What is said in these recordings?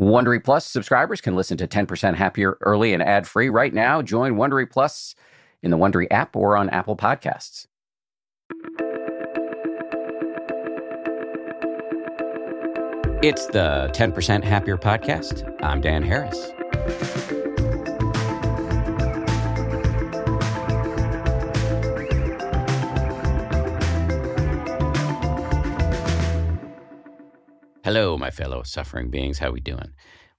Wondery Plus subscribers can listen to 10% Happier early and ad free right now. Join Wondery Plus in the Wondery app or on Apple Podcasts. It's the 10% Happier podcast. I'm Dan Harris. Hello, my fellow suffering beings. How we doing?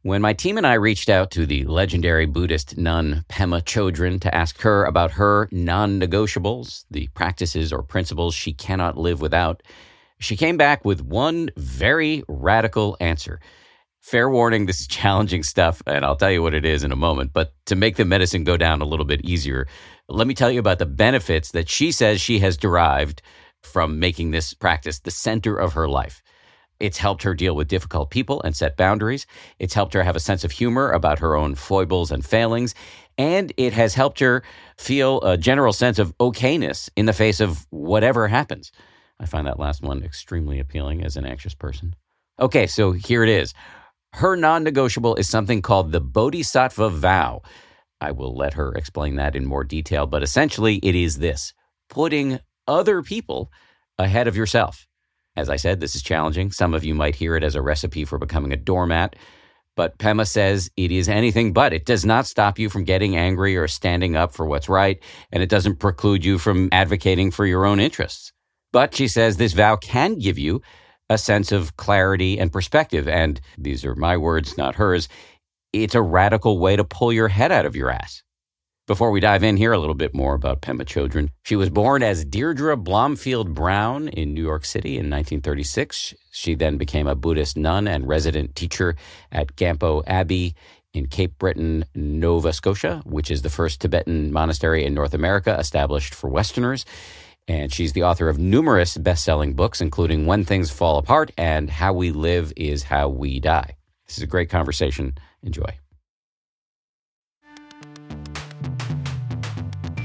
When my team and I reached out to the legendary Buddhist nun Pema Chodron to ask her about her non-negotiables, the practices or principles she cannot live without, she came back with one very radical answer. Fair warning, this is challenging stuff, and I'll tell you what it is in a moment. But to make the medicine go down a little bit easier, let me tell you about the benefits that she says she has derived from making this practice the center of her life. It's helped her deal with difficult people and set boundaries. It's helped her have a sense of humor about her own foibles and failings. And it has helped her feel a general sense of okayness in the face of whatever happens. I find that last one extremely appealing as an anxious person. Okay, so here it is. Her non negotiable is something called the Bodhisattva vow. I will let her explain that in more detail, but essentially it is this putting other people ahead of yourself. As I said, this is challenging. Some of you might hear it as a recipe for becoming a doormat. But Pema says it is anything but. It does not stop you from getting angry or standing up for what's right, and it doesn't preclude you from advocating for your own interests. But she says this vow can give you a sense of clarity and perspective. And these are my words, not hers. It's a radical way to pull your head out of your ass. Before we dive in here, a little bit more about Pema Chodron. She was born as Deirdre Blomfield Brown in New York City in 1936. She then became a Buddhist nun and resident teacher at Gampo Abbey in Cape Breton, Nova Scotia, which is the first Tibetan monastery in North America established for Westerners. And she's the author of numerous best selling books, including When Things Fall Apart and How We Live is How We Die. This is a great conversation. Enjoy.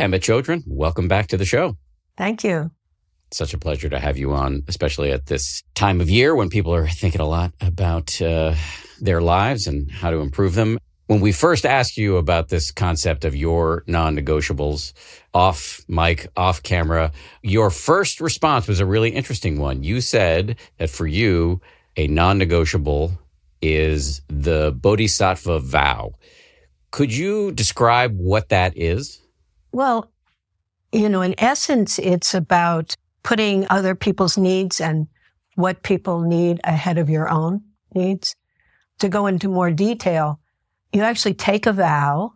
Pema Chodron, welcome back to the show. Thank you. such a pleasure to have you on, especially at this time of year when people are thinking a lot about uh, their lives and how to improve them When we first asked you about this concept of your non negotiables off mic, off camera, your first response was a really interesting one. You said that for you, a non negotiable is the Bodhisattva vow. Could you describe what that is? Well, you know, in essence, it's about putting other people's needs and what people need ahead of your own needs. To go into more detail, you actually take a vow.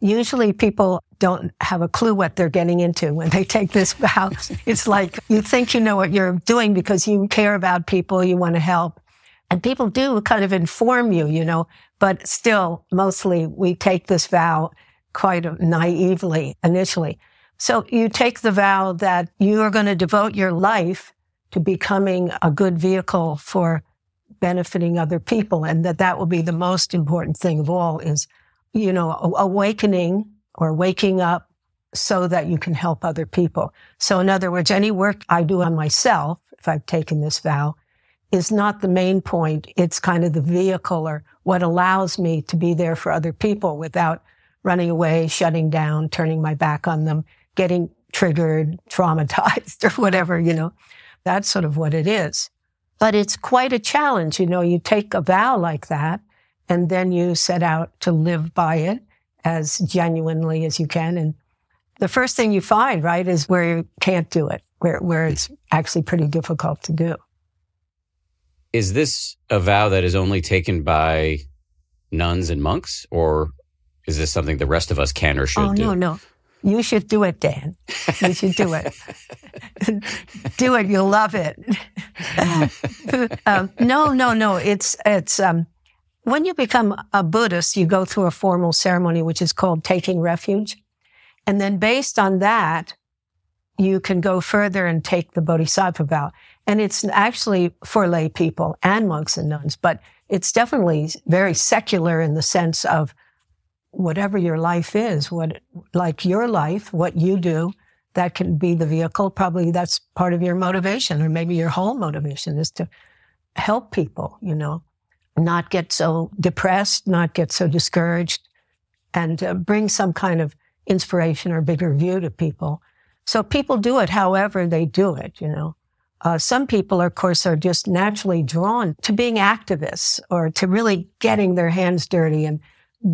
Usually people don't have a clue what they're getting into when they take this vow. it's like you think you know what you're doing because you care about people, you want to help. And people do kind of inform you, you know, but still, mostly we take this vow quite naively initially. So you take the vow that you are going to devote your life to becoming a good vehicle for benefiting other people and that that will be the most important thing of all is, you know, awakening or waking up so that you can help other people. So in other words, any work I do on myself, if I've taken this vow, is not the main point. It's kind of the vehicle or what allows me to be there for other people without running away, shutting down, turning my back on them, getting triggered, traumatized or whatever, you know. That's sort of what it is. But it's quite a challenge. You know, you take a vow like that and then you set out to live by it as genuinely as you can. And the first thing you find, right, is where you can't do it, where, where it's actually pretty difficult to do. Is this a vow that is only taken by nuns and monks, or is this something the rest of us can or should oh, do? no, no. You should do it, Dan. You should do it. do it. You'll love it. um, no, no, no. It's it's um, when you become a Buddhist, you go through a formal ceremony which is called taking refuge, and then based on that, you can go further and take the Bodhisattva vow. And it's actually for lay people and monks and nuns, but it's definitely very secular in the sense of whatever your life is, what, like your life, what you do, that can be the vehicle. Probably that's part of your motivation, or maybe your whole motivation is to help people, you know, not get so depressed, not get so discouraged, and uh, bring some kind of inspiration or bigger view to people. So people do it however they do it, you know. Uh, some people, of course, are just naturally drawn to being activists or to really getting their hands dirty and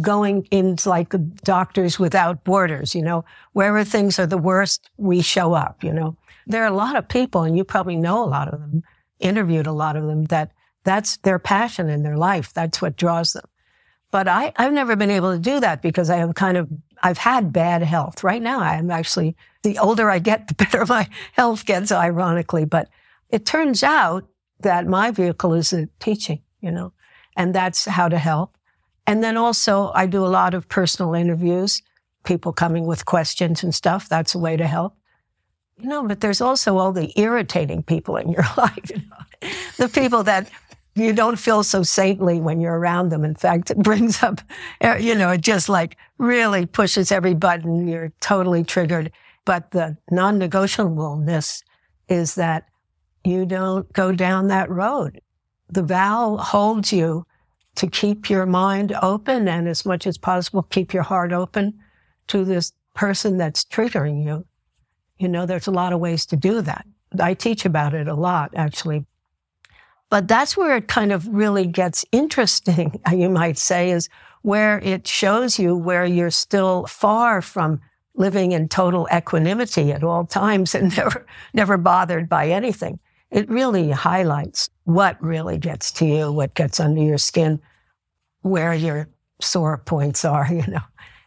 going into like doctors without borders, you know, wherever things are the worst, we show up, you know. There are a lot of people, and you probably know a lot of them, interviewed a lot of them, that that's their passion in their life. That's what draws them. But I, I've never been able to do that because I have kind of, I've had bad health. Right now, I'm actually, the older I get, the better my health gets, ironically. But it turns out that my vehicle is teaching, you know, and that's how to help. And then also I do a lot of personal interviews, people coming with questions and stuff. That's a way to help. You know, but there's also all the irritating people in your life, you know? the people that you don't feel so saintly when you're around them. In fact, it brings up, uh, you know, it just like really pushes every button. You're totally triggered. But the non-negotiableness is that you don't go down that road. The vow holds you to keep your mind open and as much as possible, keep your heart open to this person that's triggering you. You know, there's a lot of ways to do that. I teach about it a lot, actually. But that's where it kind of really gets interesting, you might say, is where it shows you where you're still far from living in total equanimity at all times and never, never bothered by anything. It really highlights what really gets to you, what gets under your skin, where your sore points are, you know.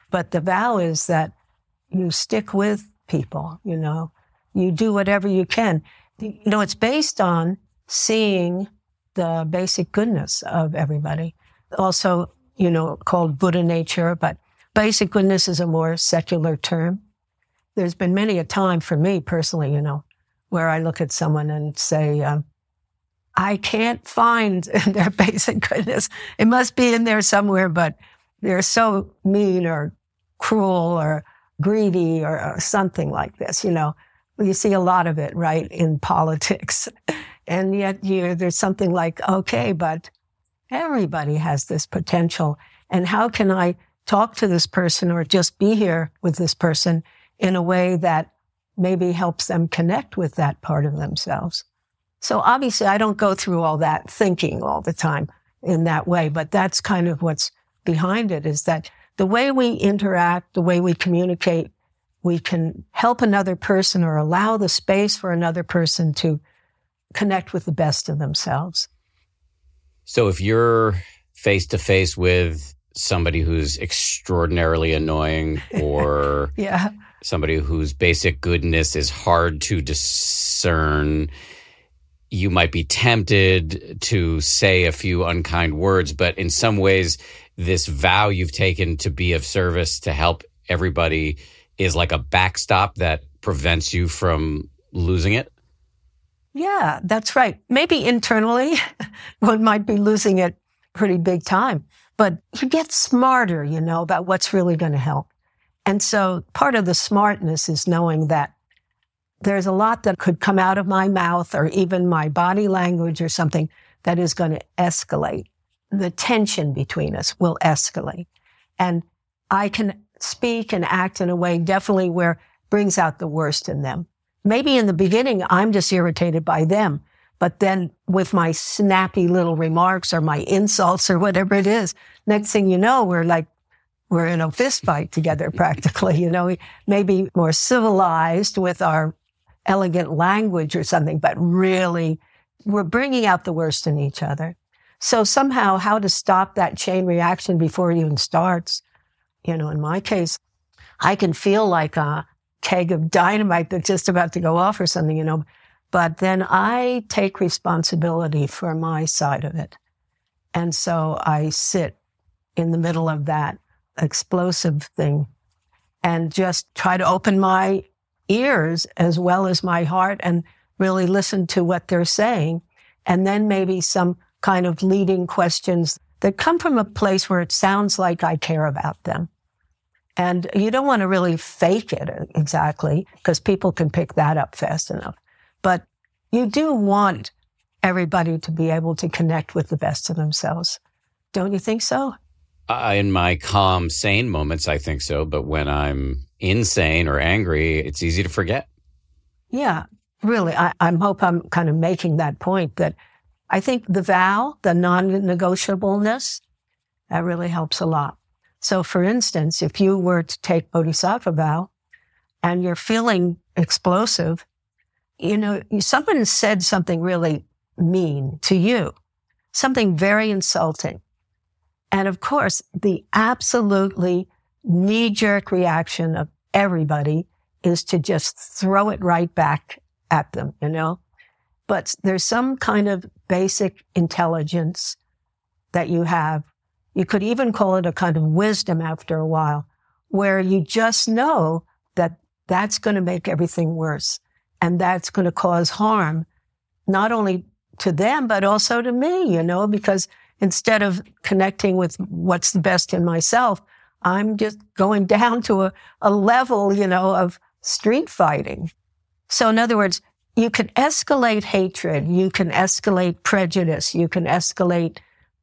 But the vow is that you stick with people, you know, you do whatever you can. You know, it's based on seeing the basic goodness of everybody. Also, you know, called Buddha nature, but basic goodness is a more secular term. There's been many a time for me personally, you know, where I look at someone and say, um, I can't find their basic goodness. It must be in there somewhere, but they're so mean or cruel or greedy or, or something like this, you know. You see a lot of it, right, in politics. And yet you, there's something like, okay, but everybody has this potential. And how can I talk to this person or just be here with this person in a way that maybe helps them connect with that part of themselves? So obviously I don't go through all that thinking all the time in that way, but that's kind of what's behind it is that the way we interact, the way we communicate, we can help another person or allow the space for another person to connect with the best of themselves. So if you're face to face with somebody who's extraordinarily annoying or yeah. Somebody whose basic goodness is hard to discern, you might be tempted to say a few unkind words, but in some ways, this vow you've taken to be of service to help everybody is like a backstop that prevents you from losing it? Yeah, that's right. Maybe internally, one might be losing it pretty big time, but you get smarter, you know, about what's really going to help. And so part of the smartness is knowing that there's a lot that could come out of my mouth or even my body language or something that is going to escalate. The tension between us will escalate. And I can speak and act in a way definitely where brings out the worst in them. Maybe in the beginning, I'm just irritated by them. But then with my snappy little remarks or my insults or whatever it is, next thing you know, we're like, we're in a fist fight together practically, you know, maybe more civilized with our elegant language or something, but really we're bringing out the worst in each other. So somehow how to stop that chain reaction before it even starts. You know, in my case, I can feel like a keg of dynamite that's just about to go off or something, you know, but then I take responsibility for my side of it. And so I sit in the middle of that explosive thing and just try to open my ears as well as my heart and really listen to what they're saying. And then maybe some kind of leading questions that come from a place where it sounds like I care about them. And you don't want to really fake it exactly because people can pick that up fast enough. But you do want everybody to be able to connect with the best of themselves. Don't you think so? Uh, in my calm, sane moments, I think so. But when I'm insane or angry, it's easy to forget. Yeah, really. I, I hope I'm kind of making that point that I think the vow, the non-negotiableness, that really helps a lot. So for instance, if you were to take Bodhisattva vow and you're feeling explosive, you know, someone said something really mean to you, something very insulting. And of course, the absolutely knee jerk reaction of everybody is to just throw it right back at them, you know? But there's some kind of basic intelligence that you have. You could even call it a kind of wisdom after a while where you just know that that's going to make everything worse and that's going to cause harm, not only to them, but also to me, you know, because instead of connecting with what's the best in myself, I'm just going down to a, a level, you know, of street fighting. So in other words, you can escalate hatred, you can escalate prejudice, you can escalate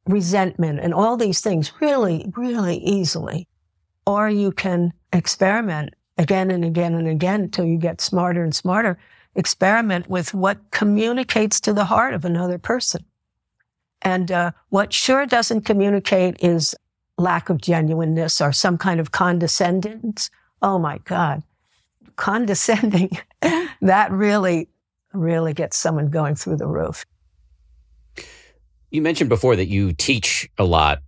resentment and all these things really, really easily. Or you can experiment again and again and again until you get smarter and smarter. Experiment with what communicates to the heart of another person. And uh, what sure doesn't communicate is lack of genuineness or some kind of condescendence. Oh my God. Condescending, that really, really gets someone going through the roof. You mentioned before that you teach a lot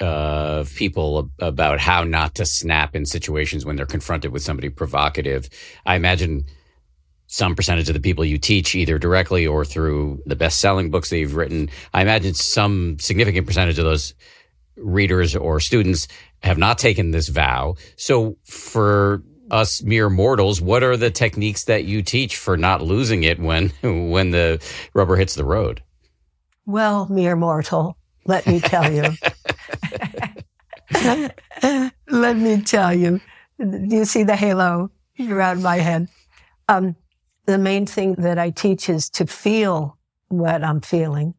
of people about how not to snap in situations when they're confronted with somebody provocative. I imagine some percentage of the people you teach, either directly or through the best selling books that you've written, I imagine some significant percentage of those readers or students have not taken this vow. So for us mere mortals, what are the techniques that you teach for not losing it when when the rubber hits the road? Well, mere mortal, let me tell you. let me tell you. Do you see the halo around my head? Um, the main thing that I teach is to feel what I'm feeling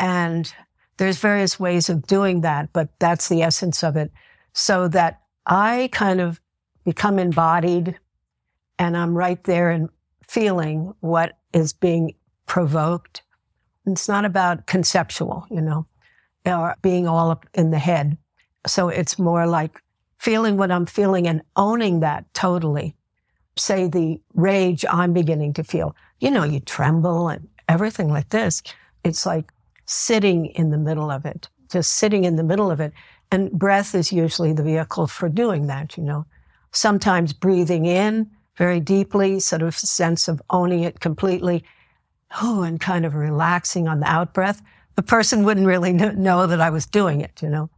and there's various ways of doing that, but that's the essence of it. So that I kind of become embodied and I'm right there and feeling what is being provoked. It's not about conceptual, you know, or being all up in the head. So it's more like feeling what I'm feeling and owning that totally. Say the rage I'm beginning to feel. You know, you tremble and everything like this. It's like sitting in the middle of it, just sitting in the middle of it. And breath is usually the vehicle for doing that, you know. Sometimes breathing in very deeply, sort of sense of owning it completely. Oh, and kind of relaxing on the out breath. The person wouldn't really know that I was doing it, you know.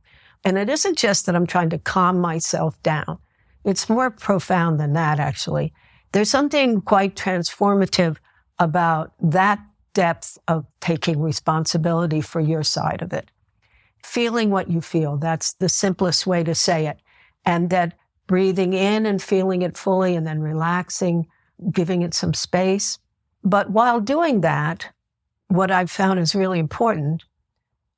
And it isn't just that I'm trying to calm myself down. It's more profound than that, actually. There's something quite transformative about that depth of taking responsibility for your side of it. Feeling what you feel. That's the simplest way to say it. And that breathing in and feeling it fully and then relaxing, giving it some space. But while doing that, what I've found is really important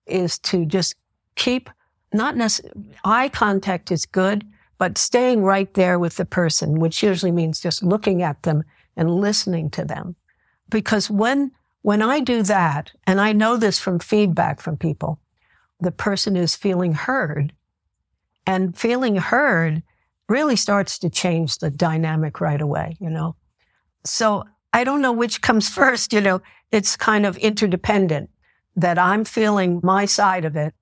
is to just keep not necessarily eye contact is good, but staying right there with the person, which usually means just looking at them and listening to them. Because when, when I do that, and I know this from feedback from people, the person is feeling heard and feeling heard really starts to change the dynamic right away, you know? So I don't know which comes first, you know, it's kind of interdependent that I'm feeling my side of it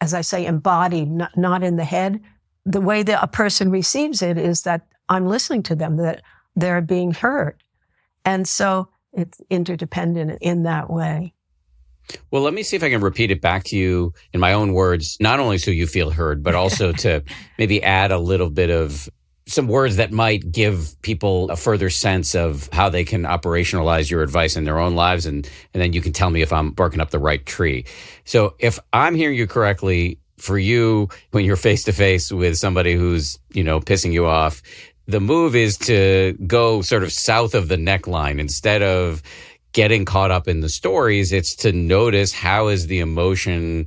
as I say, embodied, not, not in the head. The way that a person receives it is that I'm listening to them, that they're being heard. And so it's interdependent in that way. Well, let me see if I can repeat it back to you in my own words, not only so you feel heard, but also to maybe add a little bit of some words that might give people a further sense of how they can operationalize your advice in their own lives and and then you can tell me if I'm barking up the right tree. So if I'm hearing you correctly, for you when you're face to face with somebody who's, you know, pissing you off, the move is to go sort of south of the neckline instead of getting caught up in the stories, it's to notice how is the emotion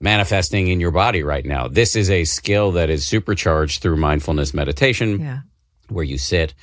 manifesting in your body right now. This is a skill that is supercharged through mindfulness meditation, yeah. where you sit,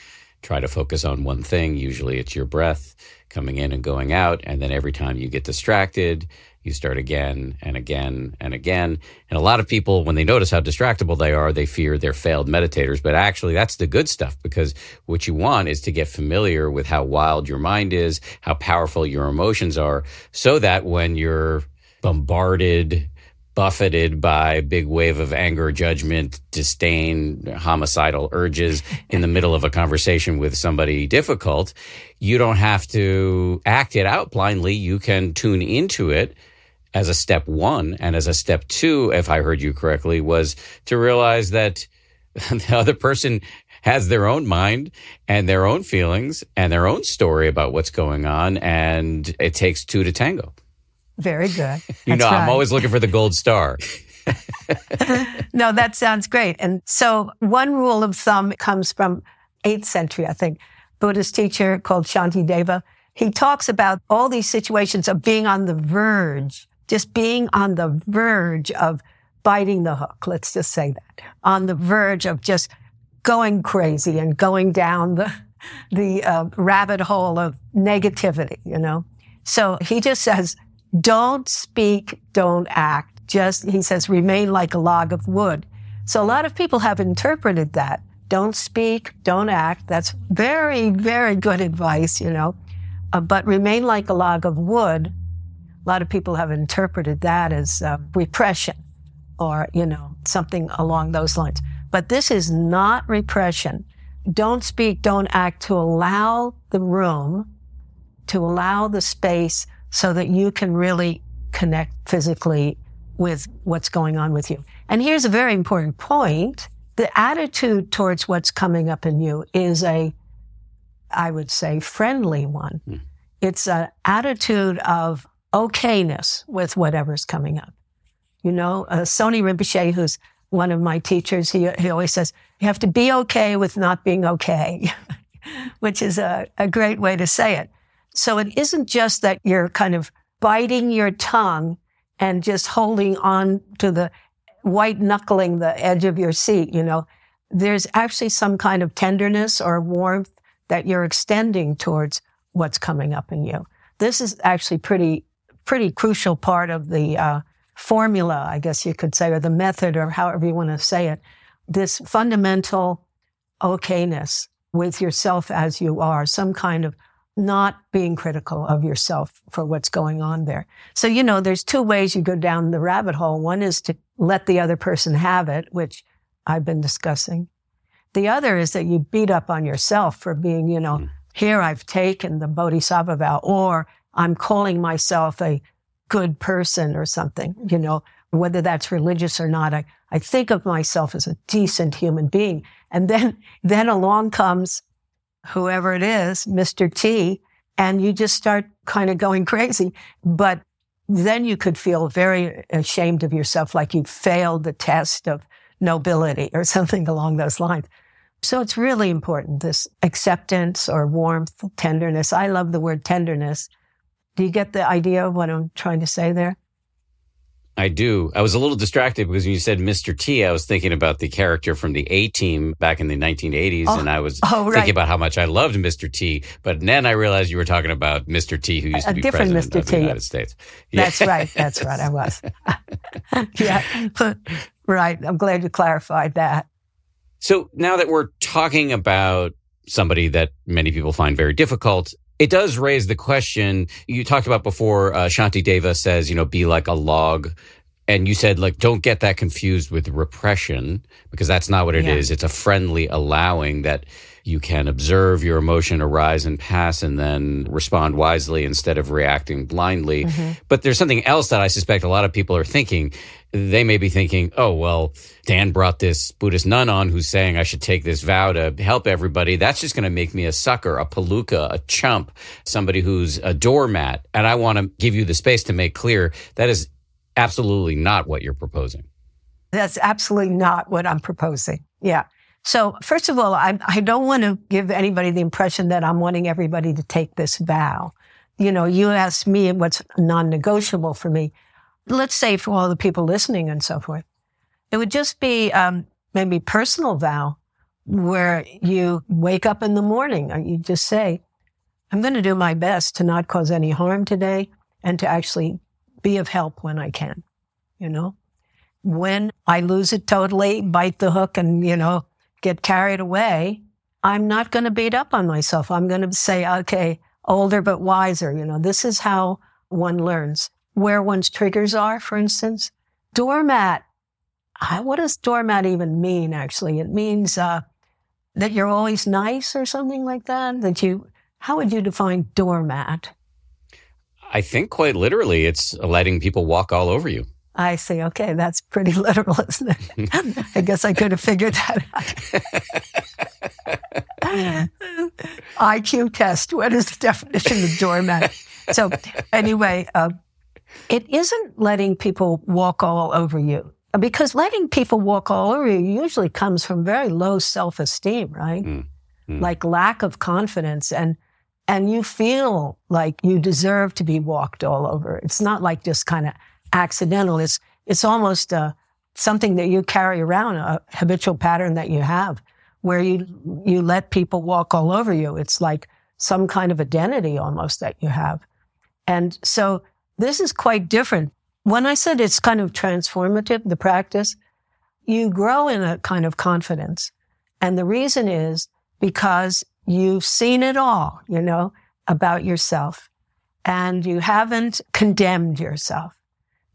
try to focus on one thing. Usually it's your breath coming in and going out. And then every time you get distracted, you start again and again and again. And a lot of people, when they notice how distractible they are, they fear they're failed meditators. But actually, that's the good stuff because what you want is to get familiar with how wild your mind is, how powerful your emotions are, so that when you're bombarded buffeted by a big wave of anger, judgment, disdain, homicidal urges in the middle of a conversation with somebody difficult, you don't have to act it out blindly. You can tune into it as a step one. And as a step two, if I heard you correctly, was to realize that the other person has their own mind and their own feelings and their own story about what's going on. And it takes two to tango. Very good. you know, right. I'm always looking for the gold star. no, that sounds great. And so one rule of thumb comes from 8th century, I think, Buddhist teacher called Shantideva. He talks about all these situations of being on the verge, just being on the verge of biting the hook. Let's just say that on the verge of just going crazy and going down the, the uh, rabbit hole of negativity, you know? So he just says, don't speak, don't act. Just, he says, remain like a log of wood. So a lot of people have interpreted that. Don't speak, don't act. That's very, very good advice, you know. Uh, but remain like a log of wood. A lot of people have interpreted that as uh, repression or, you know, something along those lines. But this is not repression. Don't speak, don't act to allow the room, to allow the space so that you can really connect physically with what's going on with you. And here's a very important point. The attitude towards what's coming up in you is a, I would say, friendly one. Mm. It's an attitude of okayness with whatever's coming up. You know, uh, Sony Rinpoche, who's one of my teachers, he, he always says, you have to be okay with not being okay, which is a, a great way to say it. So it isn't just that you're kind of biting your tongue and just holding on to the white knuckling the edge of your seat, you know, there's actually some kind of tenderness or warmth that you're extending towards what's coming up in you. This is actually pretty, pretty crucial part of the uh, formula, I guess you could say, or the method, or however you want to say it. This fundamental okayness with yourself as you are, some kind of not being critical of yourself for what's going on there. So, you know, there's two ways you go down the rabbit hole. One is to let the other person have it, which I've been discussing. The other is that you beat up on yourself for being, you know, mm. here I've taken the bodhisattva vow, or I'm calling myself a good person or something, you know, whether that's religious or not. I, I think of myself as a decent human being. And then, then along comes whoever it is, Mr. T, and you just start kind of going crazy. But then you could feel very ashamed of yourself, like you failed the test of nobility or something along those lines. So it's really important, this acceptance or warmth, tenderness. I love the word tenderness. Do you get the idea of what I'm trying to say there? I do. I was a little distracted because when you said Mr. T, I was thinking about the character from the A Team back in the 1980s, oh, and I was oh, oh, right. thinking about how much I loved Mr. T. But then I realized you were talking about Mr. T, who used to be different president Mr. of the United States. Yeah. That's right. That's right. I was. yeah. right. I'm glad you clarified that. So now that we're talking about somebody that many people find very difficult, it does raise the question you talked about before. Uh, Shantideva says, you know, be like a log. And you said, like, don't get that confused with repression because that's not what it yeah. is. It's a friendly allowing that you can observe your emotion arise and pass and then respond wisely instead of reacting blindly. Mm-hmm. But there's something else that I suspect a lot of people are thinking. They may be thinking, oh, well, Dan brought this Buddhist nun on who's saying I should take this vow to help everybody. That's just going to make me a sucker, a palooka, a chump, somebody who's a doormat. And I want to give you the space to make clear that is absolutely not what you're proposing. That's absolutely not what I'm proposing. Yeah. So first of all, I, I don't want to give anybody the impression that I'm wanting everybody to take this vow. You know, you asked me what's non-negotiable for me. Let's say for all the people listening and so forth, it would just be um, maybe personal vow where you wake up in the morning and you just say, I'm going to do my best to not cause any harm today and to actually be of help when I can, you know? When I lose it totally, bite the hook and, you know, get carried away, I'm not going to beat up on myself. I'm going to say, okay, older but wiser. You know, this is how one learns where one's triggers are, for instance. Doormat. What does doormat even mean, actually? It means, uh, that you're always nice or something like that. That you, how would you define doormat? I think quite literally, it's letting people walk all over you. I see. Okay, that's pretty literal, isn't it? I guess I could have figured that out. IQ test. What is the definition of doormat? So, anyway, uh, it isn't letting people walk all over you because letting people walk all over you usually comes from very low self esteem, right? Mm, mm. Like lack of confidence and and you feel like you deserve to be walked all over. It's not like just kind of accidental. It's, it's almost uh, something that you carry around, a habitual pattern that you have where you, you let people walk all over you. It's like some kind of identity almost that you have. And so this is quite different. When I said it's kind of transformative, the practice, you grow in a kind of confidence. And the reason is because you've seen it all, you know, about yourself and you haven't condemned yourself.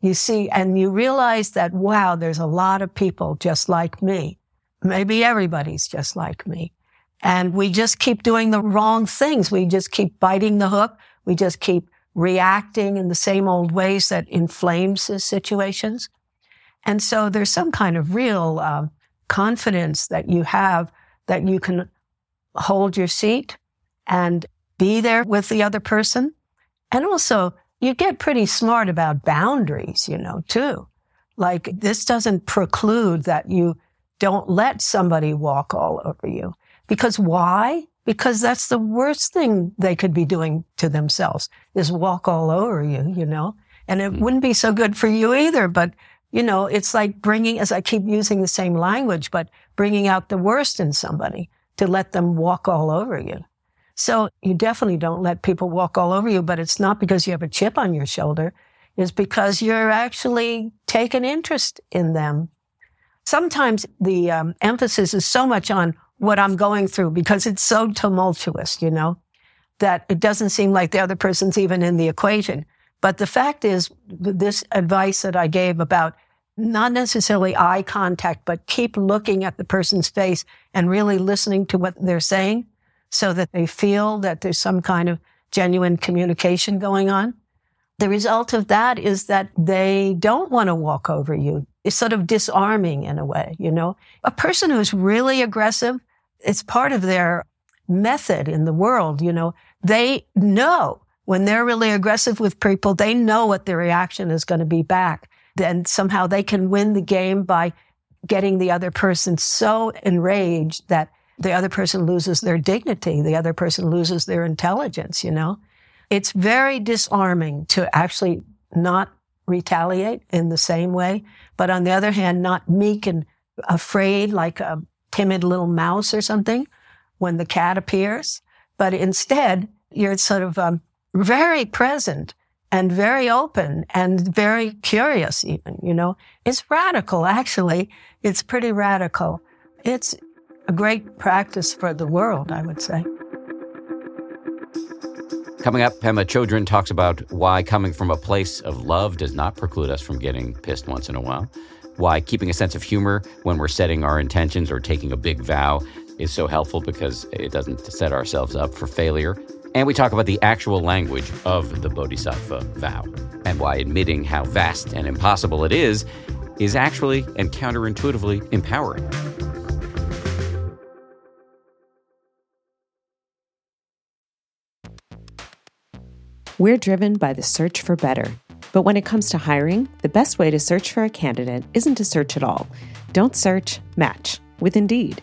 You see, and you realize that, wow, there's a lot of people just like me. Maybe everybody's just like me. And we just keep doing the wrong things. We just keep biting the hook. We just keep reacting in the same old ways that inflames the situations. And so there's some kind of real uh, confidence that you have that you can hold your seat and be there with the other person. And also you get pretty smart about boundaries, you know, too. Like this doesn't preclude that you don't let somebody walk all over you. Because why? Because that's the worst thing they could be doing to themselves is walk all over you, you know? And it hmm. wouldn't be so good for you either. But, you know, it's like bringing, as I keep using the same language, but bringing out the worst in somebody to let them walk all over you. So you definitely don't let people walk all over you, but it's not because you have a chip on your shoulder. It's because you're actually taking interest in them. Sometimes the um, emphasis is so much on what I'm going through because it's so tumultuous, you know, that it doesn't seem like the other person's even in the equation. But the fact is, this advice that I gave about not necessarily eye contact, but keep looking at the person's face and really listening to what they're saying so that they feel that there's some kind of genuine communication going on. The result of that is that they don't want to walk over you. It's sort of disarming in a way, you know. A person who's really aggressive it's part of their method in the world. You know, they know when they're really aggressive with people, they know what the reaction is going to be back. Then somehow they can win the game by getting the other person so enraged that the other person loses their dignity. The other person loses their intelligence, you know? It's very disarming to actually not retaliate in the same way. But on the other hand, not meek and afraid like a timid little mouse or something when the cat appears, but instead you're sort of um, very present and very open and very curious even, you know. It's radical, actually. It's pretty radical. It's a great practice for the world, I would say. Coming up, Pema Chodron talks about why coming from a place of love does not preclude us from getting pissed once in a while why keeping a sense of humor when we're setting our intentions or taking a big vow is so helpful because it doesn't set ourselves up for failure. And we talk about the actual language of the Bodhisattva vow and why admitting how vast and impossible it is is actually and counterintuitively empowering. We're driven by the search for better. But when it comes to hiring, the best way to search for a candidate isn't to search at all. Don't search, match with Indeed.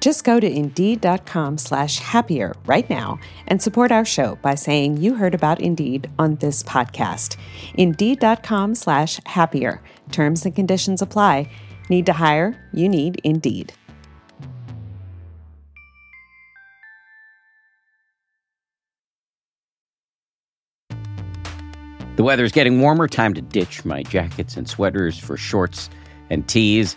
Just go to Indeed.com slash happier right now and support our show by saying you heard about Indeed on this podcast. Indeed.com slash happier. Terms and conditions apply. Need to hire? You need Indeed. The weather is getting warmer. Time to ditch my jackets and sweaters for shorts and tees.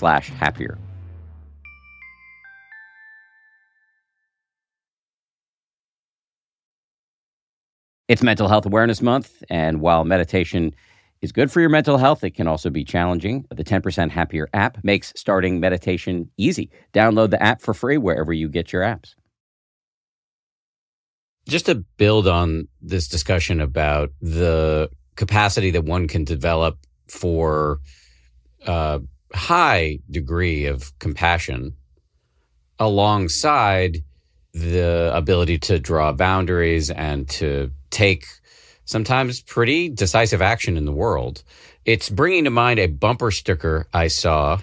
happier. It's Mental Health Awareness Month, and while meditation is good for your mental health. It can also be challenging. The 10% Happier app makes starting meditation easy. Download the app for free wherever you get your apps. Just to build on this discussion about the capacity that one can develop for a high degree of compassion alongside the ability to draw boundaries and to take sometimes pretty decisive action in the world. It's bringing to mind a bumper sticker I saw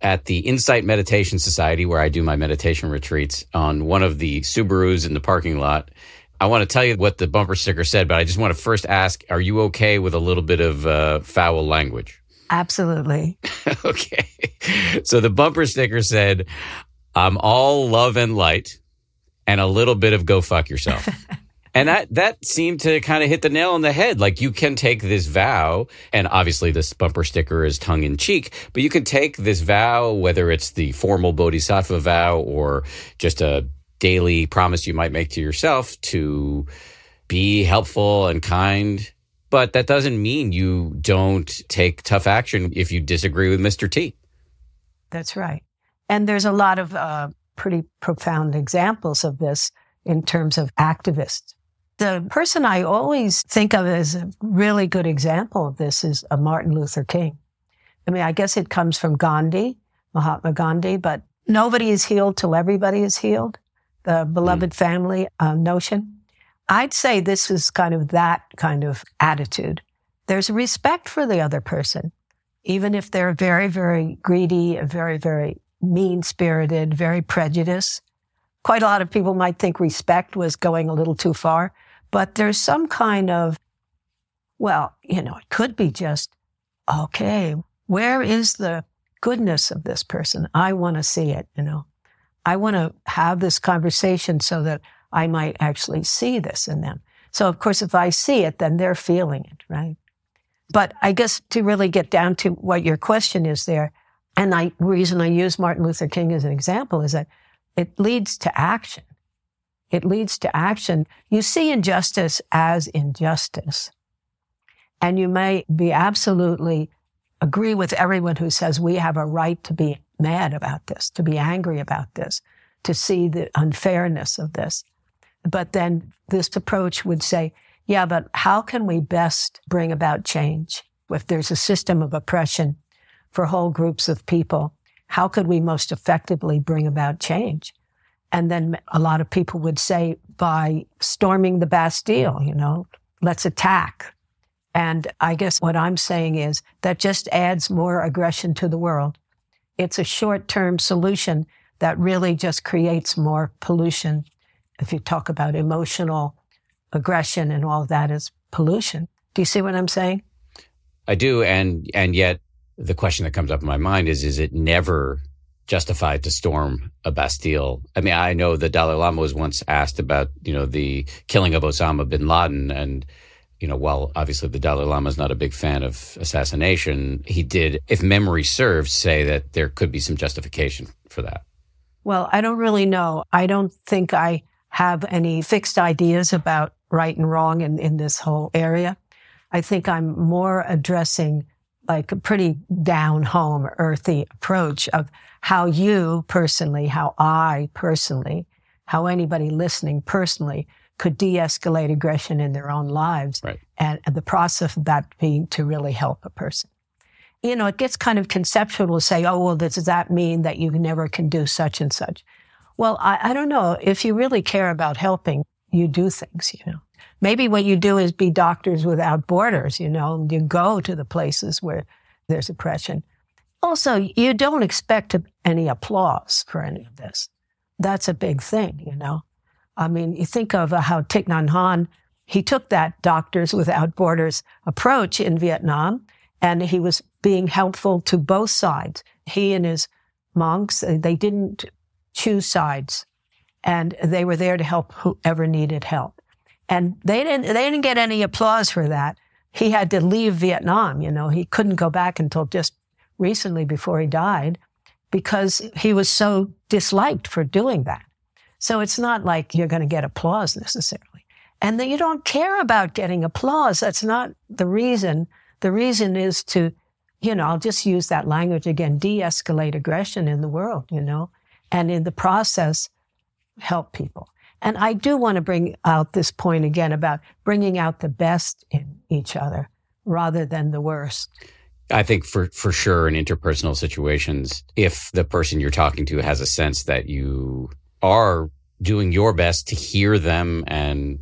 at the Insight Meditation Society, where I do my meditation retreats, on one of the Subarus in the parking lot. I want to tell you what the bumper sticker said, but I just want to first ask Are you okay with a little bit of uh, foul language? Absolutely. okay. So the bumper sticker said, I'm all love and light and a little bit of go fuck yourself. And that that seemed to kind of hit the nail on the head. Like you can take this vow, and obviously this bumper sticker is tongue in cheek, but you can take this vow, whether it's the formal bodhisattva vow or just a daily promise you might make to yourself to be helpful and kind. But that doesn't mean you don't take tough action if you disagree with Mr. T. That's right. And there's a lot of uh, pretty profound examples of this in terms of activists the person I always think of as a really good example of this is a Martin Luther King. I mean, I guess it comes from Gandhi, Mahatma Gandhi, but nobody is healed till everybody is healed. The beloved mm. family uh, notion. I'd say this is kind of that kind of attitude. There's respect for the other person, even if they're very, very greedy, very, very mean spirited, very prejudiced. Quite a lot of people might think respect was going a little too far. But there's some kind of, well, you know, it could be just, okay, where is the goodness of this person? I want to see it, you know. I want to have this conversation so that I might actually see this in them. So, of course, if I see it, then they're feeling it, right? But I guess to really get down to what your question is there, and the reason I use Martin Luther King as an example is that it leads to action it leads to action. You see injustice as injustice. And you may be absolutely agree with everyone who says we have a right to be mad about this, to be angry about this, to see the unfairness of this. But then this approach would say, yeah, but how can we best bring about change? If there's a system of oppression for whole groups of people, how could we most effectively bring about change? And then a lot of people would say by storming the Bastille, you know, let's attack. And I guess what I'm saying is that just adds more aggression to the world. It's a short term solution that really just creates more pollution. If you talk about emotional aggression and all of that is pollution. Do you see what I'm saying? I do. And, and yet the question that comes up in my mind is, is it never justified to storm a Bastille. I mean, I know the Dalai Lama was once asked about, you know, the killing of Osama bin Laden. And, you know, while obviously the Dalai Lama is not a big fan of assassination, he did, if memory serves, say that there could be some justification for that. Well, I don't really know. I don't think I have any fixed ideas about right and wrong in, in this whole area. I think I'm more addressing like a pretty down home, earthy approach of how you personally, how I personally, how anybody listening personally could de-escalate aggression in their own lives. Right. And, and the process of that being to really help a person. You know, it gets kind of conceptual to say, oh, well, does that mean that you never can do such and such? Well, I, I don't know. If you really care about helping, you do things, you know. Maybe what you do is be doctors without borders, you know, you go to the places where there's oppression. Also, you don't expect any applause for any of this. That's a big thing, you know. I mean, you think of uh, how Thich Nhat Hanh, he took that Doctors Without Borders approach in Vietnam, and he was being helpful to both sides. He and his monks, uh, they didn't choose sides, and they were there to help whoever needed help. And they didn't, they didn't get any applause for that. He had to leave Vietnam, you know, he couldn't go back until just recently before he died because he was so disliked for doing that. So it's not like you're going to get applause necessarily. And that you don't care about getting applause. That's not the reason The reason is to, you know, I'll just use that language again, de-escalate aggression in the world, you know, and in the process, help people. And I do want to bring out this point again about bringing out the best in each other rather than the worst. I think for for sure in interpersonal situations, if the person you're talking to has a sense that you are doing your best to hear them and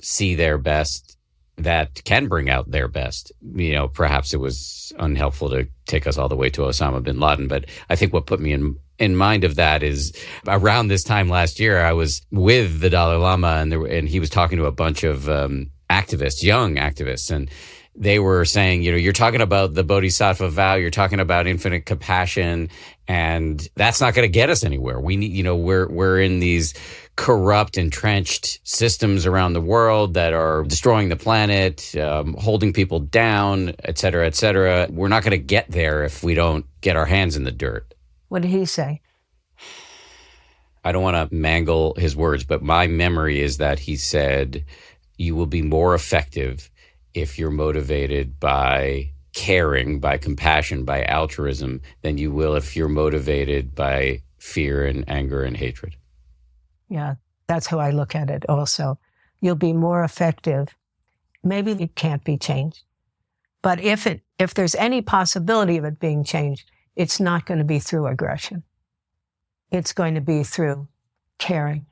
see their best, that can bring out their best. You know, perhaps it was unhelpful to take us all the way to Osama bin Laden, but I think what put me in in mind of that is around this time last year, I was with the Dalai Lama and there, and he was talking to a bunch of um, activists, young activists, and they were saying, you know, you're talking about the bodhisattva vow, you're talking about infinite compassion, and that's not going to get us anywhere. We need, you know, we're we're in these corrupt, entrenched systems around the world that are destroying the planet, um, holding people down, et cetera, et cetera. We're not going to get there if we don't get our hands in the dirt. What did he say? I don't want to mangle his words, but my memory is that he said, You will be more effective if you're motivated by caring, by compassion, by altruism, than you will if you're motivated by fear and anger and hatred. Yeah, that's how I look at it also. You'll be more effective. Maybe it can't be changed. But if it if there's any possibility of it being changed, it's not going to be through aggression. It's going to be through caring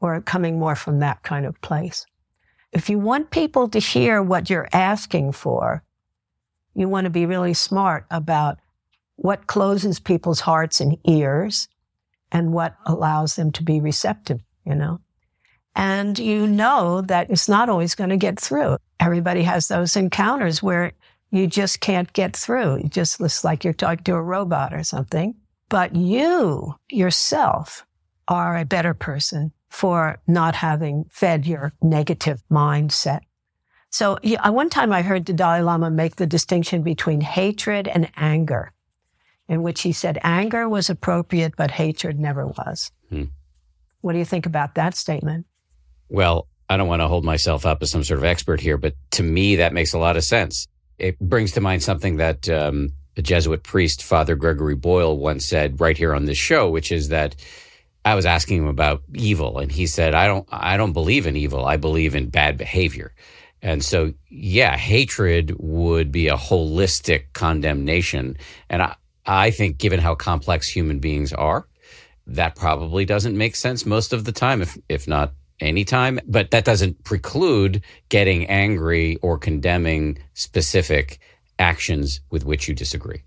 or coming more from that kind of place. If you want people to hear what you're asking for, you want to be really smart about what closes people's hearts and ears and what allows them to be receptive, you know? And you know that it's not always going to get through. Everybody has those encounters where you just can't get through. It just looks like you're talking to a robot or something. But you yourself are a better person for not having fed your negative mindset. So yeah, one time I heard the Dalai Lama make the distinction between hatred and anger, in which he said anger was appropriate, but hatred never was. Hmm. What do you think about that statement? Well, I don't want to hold myself up as some sort of expert here, but to me, that makes a lot of sense. It brings to mind something that um, a Jesuit priest, Father Gregory Boyle, once said right here on this show, which is that I was asking him about evil, and he said, "I don't, I don't believe in evil. I believe in bad behavior." And so, yeah, hatred would be a holistic condemnation, and I, I think, given how complex human beings are, that probably doesn't make sense most of the time, if if not any time. But that doesn't preclude getting angry or condemning specific actions with which you disagree.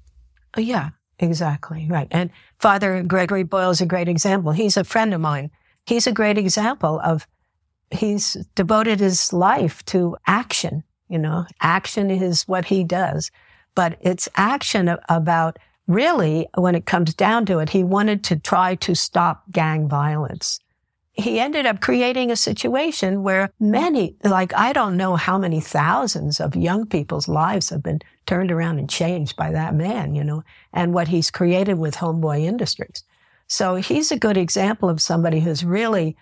Oh, yeah, exactly. Right. And Father Gregory Boyle is a great example. He's a friend of mine. He's a great example of he's devoted his life to action. You know, action is what he does, but it's action about really when it comes down to it, he wanted to try to stop gang violence. He ended up creating a situation where many, like I don't know how many thousands of young people's lives have been turned around and changed by that man, you know, and what he's created with Homeboy Industries. So he's a good example of somebody who's really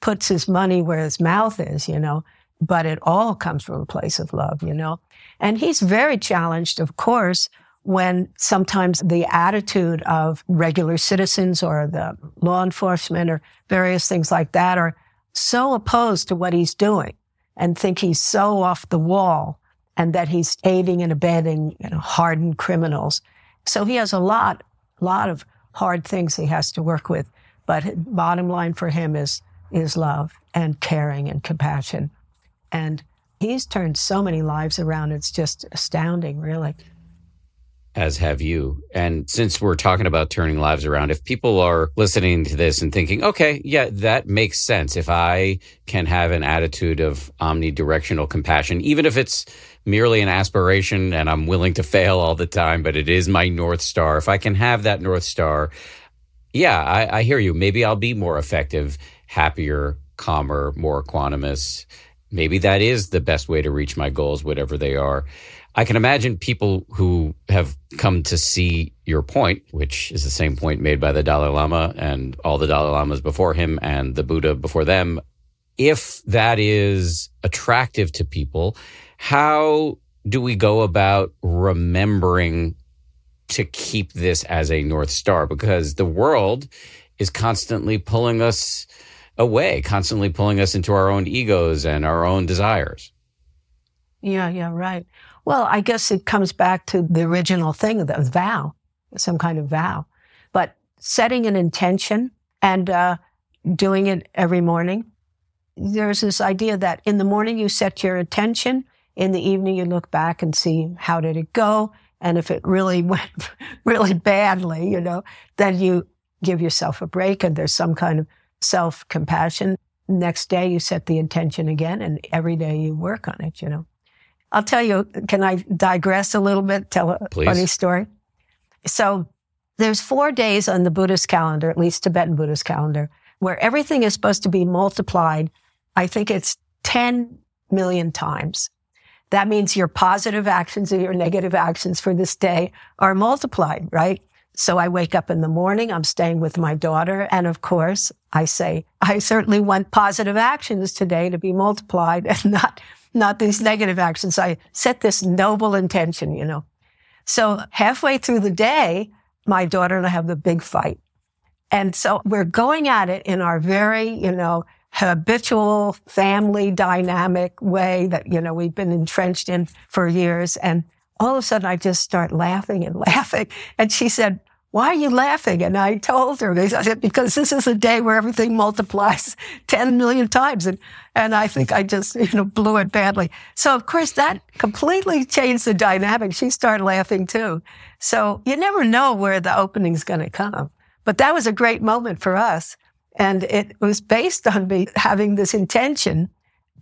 puts his money where his mouth is, you know, but it all comes from a place of love, you know. And he's very challenged, of course, when sometimes the attitude of regular citizens or the law enforcement or various things like that are so opposed to what he's doing and think he's so off the wall and that he's aiding and abetting you know, hardened criminals. So he has a lot, lot of hard things he has to work with. But bottom line for him is, is love and caring and compassion. And he's turned so many lives around. It's just astounding, really as have you. And since we're talking about turning lives around, if people are listening to this and thinking, okay, yeah, that makes sense. If I can have an attitude of omnidirectional compassion, even if it's merely an aspiration and I'm willing to fail all the time, but it is my North Star. If I can have that North Star, yeah, I, I hear you. Maybe I'll be more effective, happier, calmer, more equanimous. Maybe that is the best way to reach my goals, whatever they are. I can imagine people who have come to see your point, which is the same point made by the Dalai Lama and all the Dalai Lamas before him and the Buddha before them. If that is attractive to people, how do we go about remembering to keep this as a North Star? Because the world is constantly pulling us away, constantly pulling us into our own egos and our own desires. Yeah, yeah, right. Well, I guess it comes back to the original thing, the vow, some kind of vow. But setting an intention and uh, doing it every morning, there's this idea that in the morning you set your intention, in the evening you look back and see how did it go, and if it really went really badly, you know, then you give yourself a break and there's some kind of self compassion. Next day you set the intention again, and every day you work on it. You know. I'll tell you, can I digress a little bit? Tell a Please. funny story. So there's four days on the Buddhist calendar, at least Tibetan Buddhist calendar, where everything is supposed to be multiplied. I think it's 10 million times. That means your positive actions and your negative actions for this day are multiplied, right? So I wake up in the morning, I'm staying with my daughter. And of course, I say, I certainly want positive actions today to be multiplied and not not these negative actions. I set this noble intention, you know. So halfway through the day, my daughter and I have the big fight. And so we're going at it in our very, you know, habitual family dynamic way that, you know, we've been entrenched in for years. And all of a sudden I just start laughing and laughing. And she said, why are you laughing? And I told her, I said, because this is a day where everything multiplies 10 million times. And, and I think I just, you know, blew it badly. So of course that completely changed the dynamic. She started laughing too. So you never know where the opening's going to come. But that was a great moment for us. And it was based on me having this intention.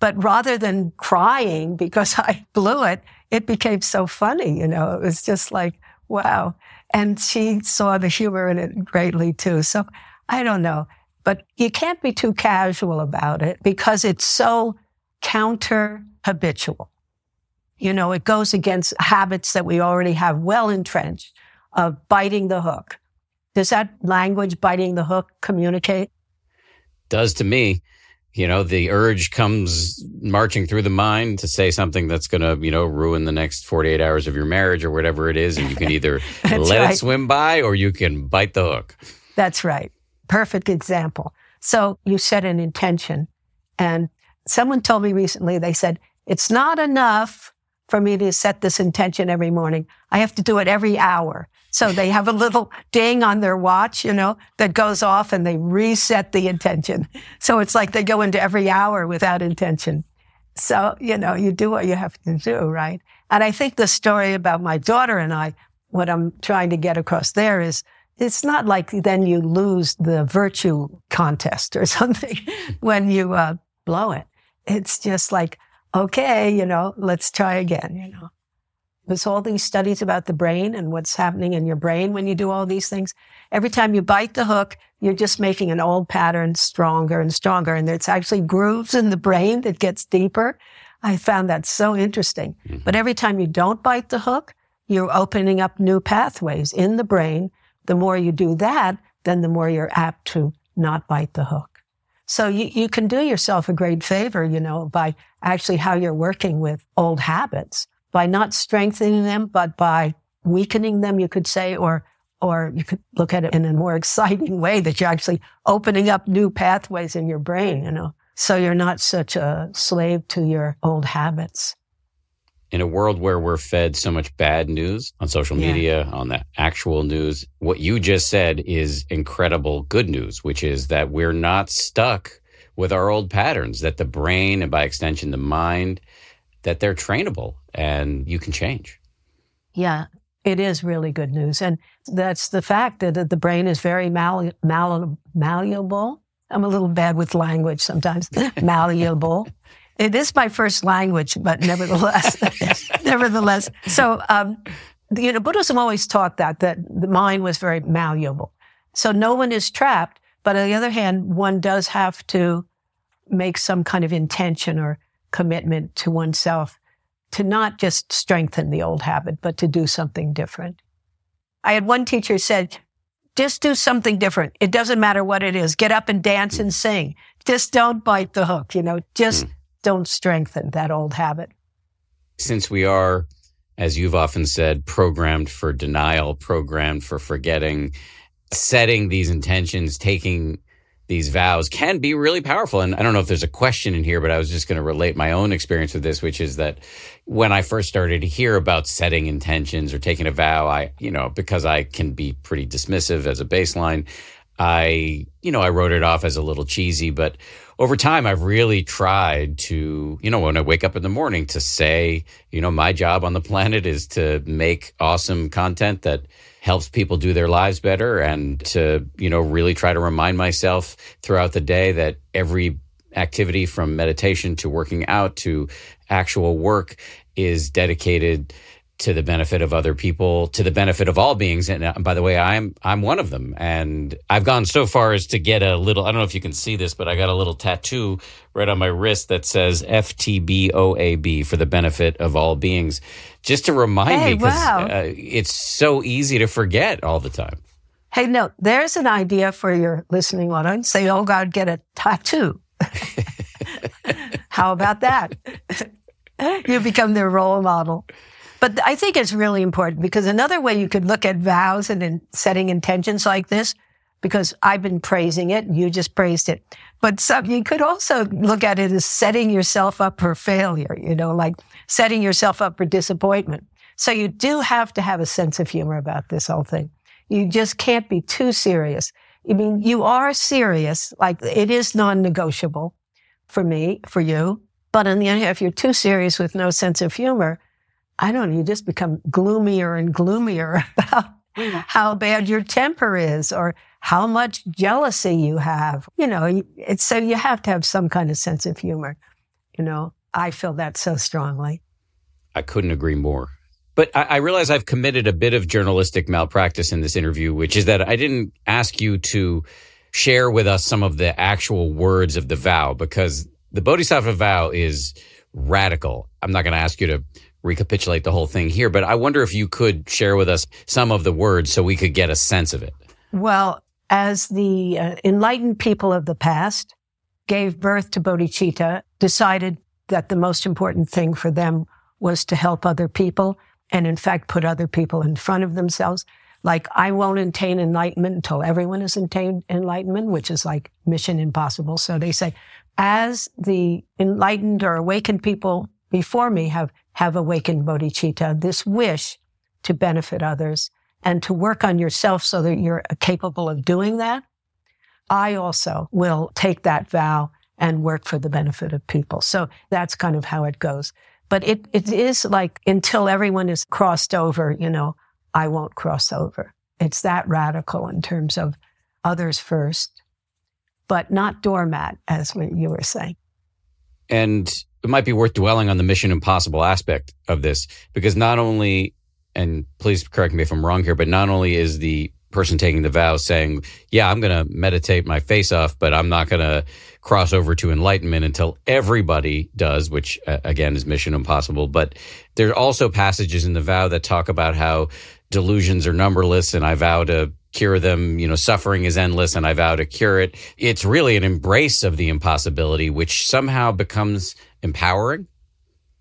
But rather than crying because I blew it, it became so funny. You know, it was just like, wow. And she saw the humor in it greatly too. So I don't know, but you can't be too casual about it because it's so counter habitual. You know, it goes against habits that we already have well entrenched of biting the hook. Does that language, biting the hook, communicate? Does to me you know, the urge comes marching through the mind to say something that's going to, you know, ruin the next 48 hours of your marriage or whatever it is. And you can either let right. it swim by or you can bite the hook. That's right. Perfect example. So you set an intention. And someone told me recently, they said, it's not enough for me to set this intention every morning. I have to do it every hour. So they have a little ding on their watch, you know, that goes off and they reset the intention. So it's like they go into every hour without intention. So, you know, you do what you have to do, right? And I think the story about my daughter and I, what I'm trying to get across there is it's not like then you lose the virtue contest or something when you uh, blow it. It's just like, okay, you know, let's try again, you know. There's all these studies about the brain and what's happening in your brain when you do all these things. Every time you bite the hook, you're just making an old pattern stronger and stronger. And there's actually grooves in the brain that gets deeper. I found that so interesting. Mm-hmm. But every time you don't bite the hook, you're opening up new pathways in the brain. The more you do that, then the more you're apt to not bite the hook. So you, you can do yourself a great favor, you know, by actually how you're working with old habits by not strengthening them, but by weakening them, you could say, or or you could look at it in a more exciting way that you're actually opening up new pathways in your brain, you know. So you're not such a slave to your old habits. In a world where we're fed so much bad news on social media, yeah. on the actual news, what you just said is incredible good news, which is that we're not stuck with our old patterns, that the brain and by extension the mind that they're trainable and you can change. Yeah, it is really good news. And that's the fact that the brain is very mal- mal- malleable. I'm a little bad with language sometimes. malleable. It is my first language, but nevertheless, nevertheless. So, um, you know, Buddhism always taught that, that the mind was very malleable. So no one is trapped. But on the other hand, one does have to make some kind of intention or commitment to oneself to not just strengthen the old habit, but to do something different. I had one teacher said, just do something different. It doesn't matter what it is. Get up and dance and sing. Just don't bite the hook, you know, just mm. don't strengthen that old habit. Since we are as you've often said, programmed for denial, programmed for forgetting, setting these intentions, taking these vows can be really powerful. And I don't know if there's a question in here, but I was just going to relate my own experience with this, which is that when I first started to hear about setting intentions or taking a vow, I, you know, because I can be pretty dismissive as a baseline, I, you know, I wrote it off as a little cheesy, but over time, I've really tried to, you know, when I wake up in the morning to say, you know, my job on the planet is to make awesome content that helps people do their lives better and to, you know, really try to remind myself throughout the day that every activity from meditation to working out to actual work is dedicated to the benefit of other people, to the benefit of all beings. And uh, by the way, I'm I'm one of them. And I've gone so far as to get a little. I don't know if you can see this, but I got a little tattoo right on my wrist that says FTBOAB for the benefit of all beings, just to remind hey, me because wow. uh, it's so easy to forget all the time. Hey, no, there's an idea for your listening audience. Say, oh God, get a tattoo. How about that? you become their role model. But I think it's really important because another way you could look at vows and in setting intentions like this, because I've been praising it, you just praised it. But some, you could also look at it as setting yourself up for failure, you know, like setting yourself up for disappointment. So you do have to have a sense of humor about this whole thing. You just can't be too serious. I mean, you are serious, like it is non-negotiable for me, for you. But on the other hand, if you're too serious with no sense of humor, I don't know, you just become gloomier and gloomier about how bad your temper is or how much jealousy you have. You know, it's so you have to have some kind of sense of humor. You know, I feel that so strongly. I couldn't agree more. But I, I realize I've committed a bit of journalistic malpractice in this interview, which is that I didn't ask you to share with us some of the actual words of the vow because the Bodhisattva vow is radical. I'm not going to ask you to recapitulate the whole thing here, but I wonder if you could share with us some of the words so we could get a sense of it. Well, as the uh, enlightened people of the past gave birth to bodhicitta, decided that the most important thing for them was to help other people and in fact put other people in front of themselves. Like I won't attain enlightenment until everyone has attained enlightenment, which is like mission impossible. So they say, as the enlightened or awakened people before me have, have awakened bodhicitta, this wish to benefit others and to work on yourself so that you're capable of doing that. I also will take that vow and work for the benefit of people. So that's kind of how it goes. But it, it is like until everyone is crossed over, you know, I won't cross over. It's that radical in terms of others first, but not doormat, as you were saying. And it might be worth dwelling on the mission impossible aspect of this because not only, and please correct me if I'm wrong here, but not only is the person taking the vow saying, yeah, I'm going to meditate my face off, but I'm not going to cross over to enlightenment until everybody does, which uh, again is mission impossible. But there are also passages in the vow that talk about how delusions are numberless and I vow to cure them. You know, suffering is endless and I vow to cure it. It's really an embrace of the impossibility, which somehow becomes empowering.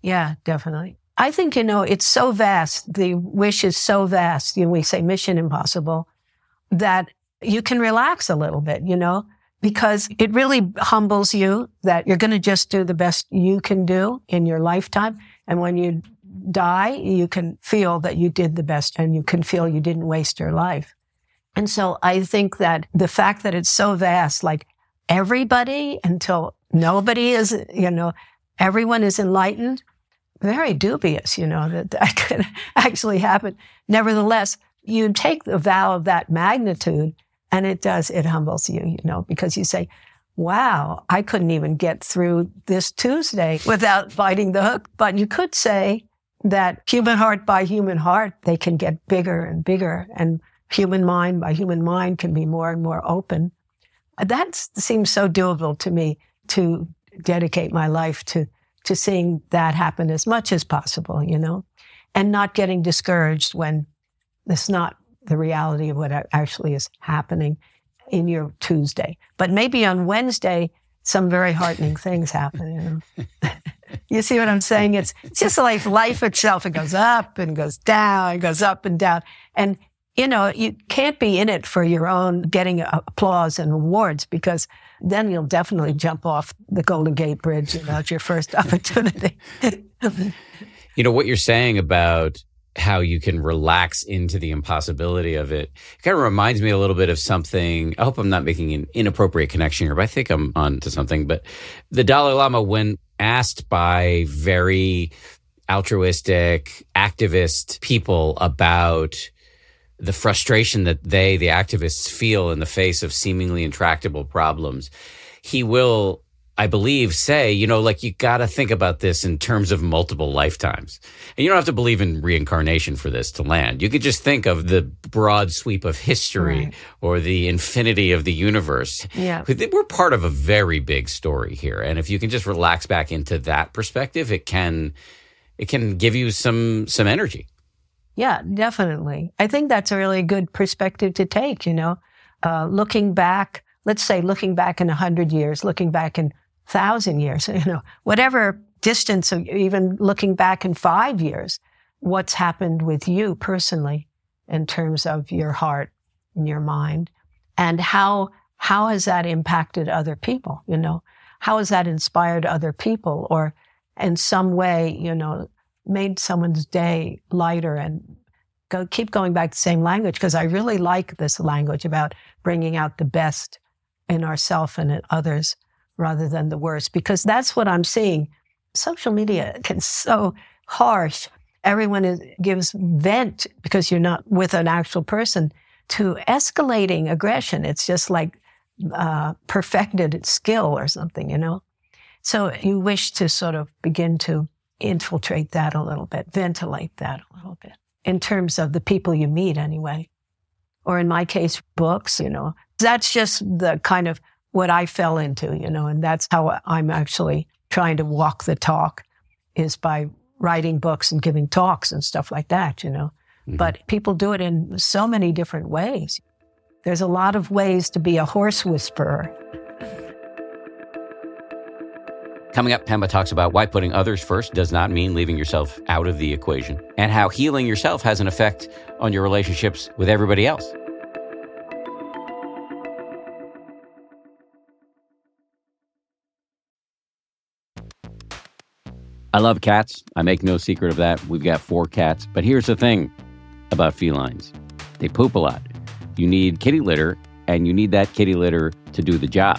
Yeah, definitely. I think, you know, it's so vast. The wish is so vast. You know, we say mission impossible that you can relax a little bit, you know, because it really humbles you that you're going to just do the best you can do in your lifetime. And when you die, you can feel that you did the best and you can feel you didn't waste your life. And so I think that the fact that it's so vast, like everybody until nobody is, you know, everyone is enlightened, very dubious, you know, that that could actually happen. Nevertheless, you take the vow of that magnitude and it does, it humbles you, you know, because you say, wow, I couldn't even get through this Tuesday without biting the hook. But you could say that human heart by human heart, they can get bigger and bigger and human mind by human mind can be more and more open. That seems so doable to me to dedicate my life to, to seeing that happen as much as possible, you know, and not getting discouraged when it's not the reality of what actually is happening in your Tuesday. But maybe on Wednesday, some very heartening things happen. You know? you see what I'm saying? It's, it's just like life itself. It goes up and goes down, it goes up and down. And, you know, you can't be in it for your own getting applause and awards because then you'll definitely jump off the Golden Gate Bridge. It's your first opportunity. you know, what you're saying about how you can relax into the impossibility of it. It kind of reminds me a little bit of something. I hope I'm not making an inappropriate connection here, but I think I'm on to something. But the Dalai Lama, when asked by very altruistic activist people about the frustration that they, the activists, feel in the face of seemingly intractable problems, he will I believe, say, you know, like you got to think about this in terms of multiple lifetimes. And you don't have to believe in reincarnation for this to land. You could just think of the broad sweep of history right. or the infinity of the universe. Yeah. We're part of a very big story here. And if you can just relax back into that perspective, it can it can give you some some energy. Yeah, definitely. I think that's a really good perspective to take, you know. Uh, looking back, let's say looking back in a hundred years, looking back in thousand years, you know, whatever distance, even looking back in five years, what's happened with you personally in terms of your heart and your mind and how, how has that impacted other people? You know, how has that inspired other people or in some way, you know, made someone's day lighter and go, keep going back to the same language because I really like this language about bringing out the best in ourselves and in others rather than the worst, because that's what I'm seeing. Social media can so harsh. Everyone is, gives vent because you're not with an actual person to escalating aggression. It's just like uh, perfected skill or something, you know? So you wish to sort of begin to infiltrate that a little bit, ventilate that a little bit in terms of the people you meet anyway. Or in my case, books, you know, that's just the kind of what I fell into, you know, and that's how I'm actually trying to walk the talk is by writing books and giving talks and stuff like that, you know. Mm-hmm. But people do it in so many different ways. There's a lot of ways to be a horse whisperer. Coming up, Pema talks about why putting others first does not mean leaving yourself out of the equation and how healing yourself has an effect on your relationships with everybody else. I love cats. I make no secret of that. We've got four cats. But here's the thing about felines they poop a lot. You need kitty litter, and you need that kitty litter to do the job,